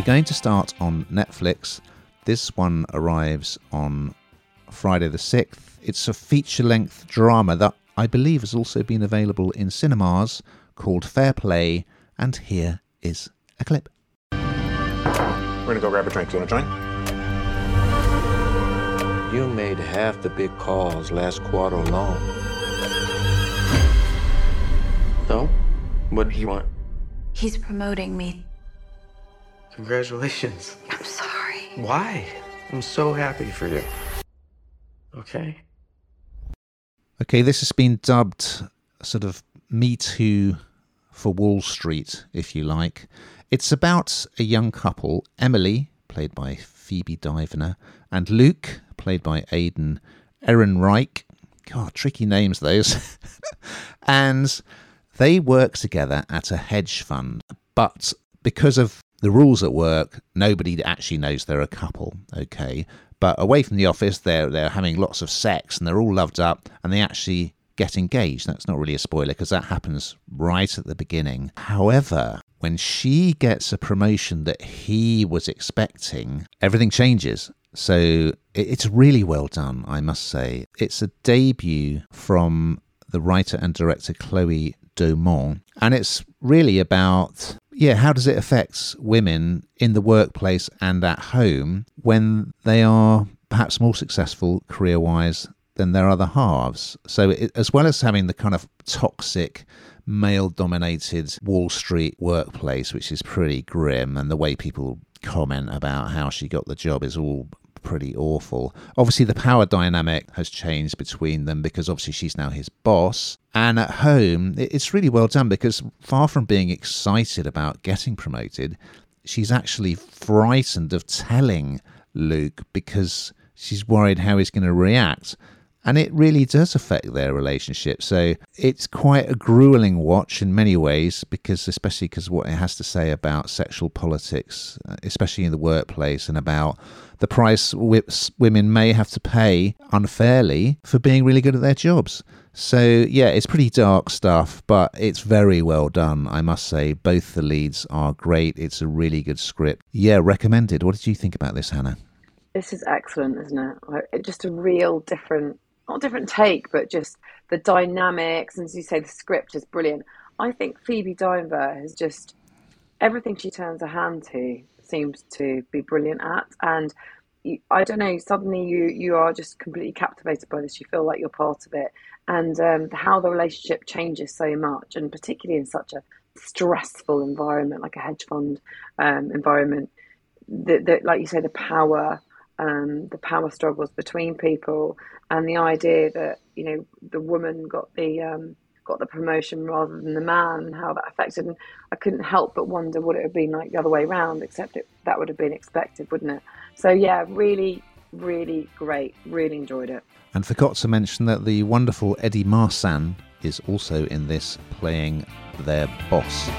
We're going to start on Netflix. This one arrives on Friday the 6th. It's a feature length drama that I believe has also been available in cinemas called Fair Play. And here is a clip. We're gonna go grab a drink. You wanna join? You made half the big calls last quarter alone. So, what do you want? He's promoting me. Congratulations. I'm sorry. Why? I'm so happy for you. Okay. Okay, this has been dubbed sort of Me Too for Wall Street, if you like. It's about a young couple, Emily, played by Phoebe Dynevor, and Luke, played by Alden Ehrenreich. God, tricky names those. and they work together at a hedge fund, but because of the rules at work, nobody actually knows they're a couple. Okay, but away from the office, they're they're having lots of sex and they're all loved up, and they actually get engaged. That's not really a spoiler because that happens right at the beginning. However, when she gets a promotion that he was expecting, everything changes. So it's really well done, I must say. It's a debut from the writer and director Chloe Domont, and it's really about yeah, how does it affect women in the workplace and at home when they are perhaps more successful career wise than their other halves? So, it, as well as having the kind of toxic, male dominated Wall Street workplace, which is pretty grim, and the way people comment about how she got the job is all pretty awful. Obviously, the power dynamic has changed between them because obviously she's now his boss. And at home, it's really well done because far from being excited about getting promoted, she's actually frightened of telling Luke because she's worried how he's going to react. And it really does affect their relationship. So it's quite a grueling watch in many ways, because especially because what it has to say about sexual politics, uh, especially in the workplace, and about the price women may have to pay unfairly for being really good at their jobs. So, yeah, it's pretty dark stuff, but it's very well done, I must say. Both the leads are great. It's a really good script. Yeah, recommended. What did you think about this, Hannah? This is excellent, isn't it? Just a real different, not different take, but just the dynamics. And as you say, the script is brilliant. I think Phoebe Dynevor has just everything she turns her hand to seems to be brilliant at. And you, I don't know, suddenly you you are just completely captivated by this. You feel like you're part of it, and um, how the relationship changes so much, and particularly in such a stressful environment like a hedge fund um, environment. That, like you say, the power, um, the power struggles between people, and the idea that you know the woman got the um, got the promotion rather than the man and how that affected. And I couldn't help but wonder what it would have been like the other way around, except it, that would have been expected, wouldn't it? So, yeah, really, really great. Really enjoyed it. And forgot to mention that the wonderful Eddie Marsan is also in this playing their boss.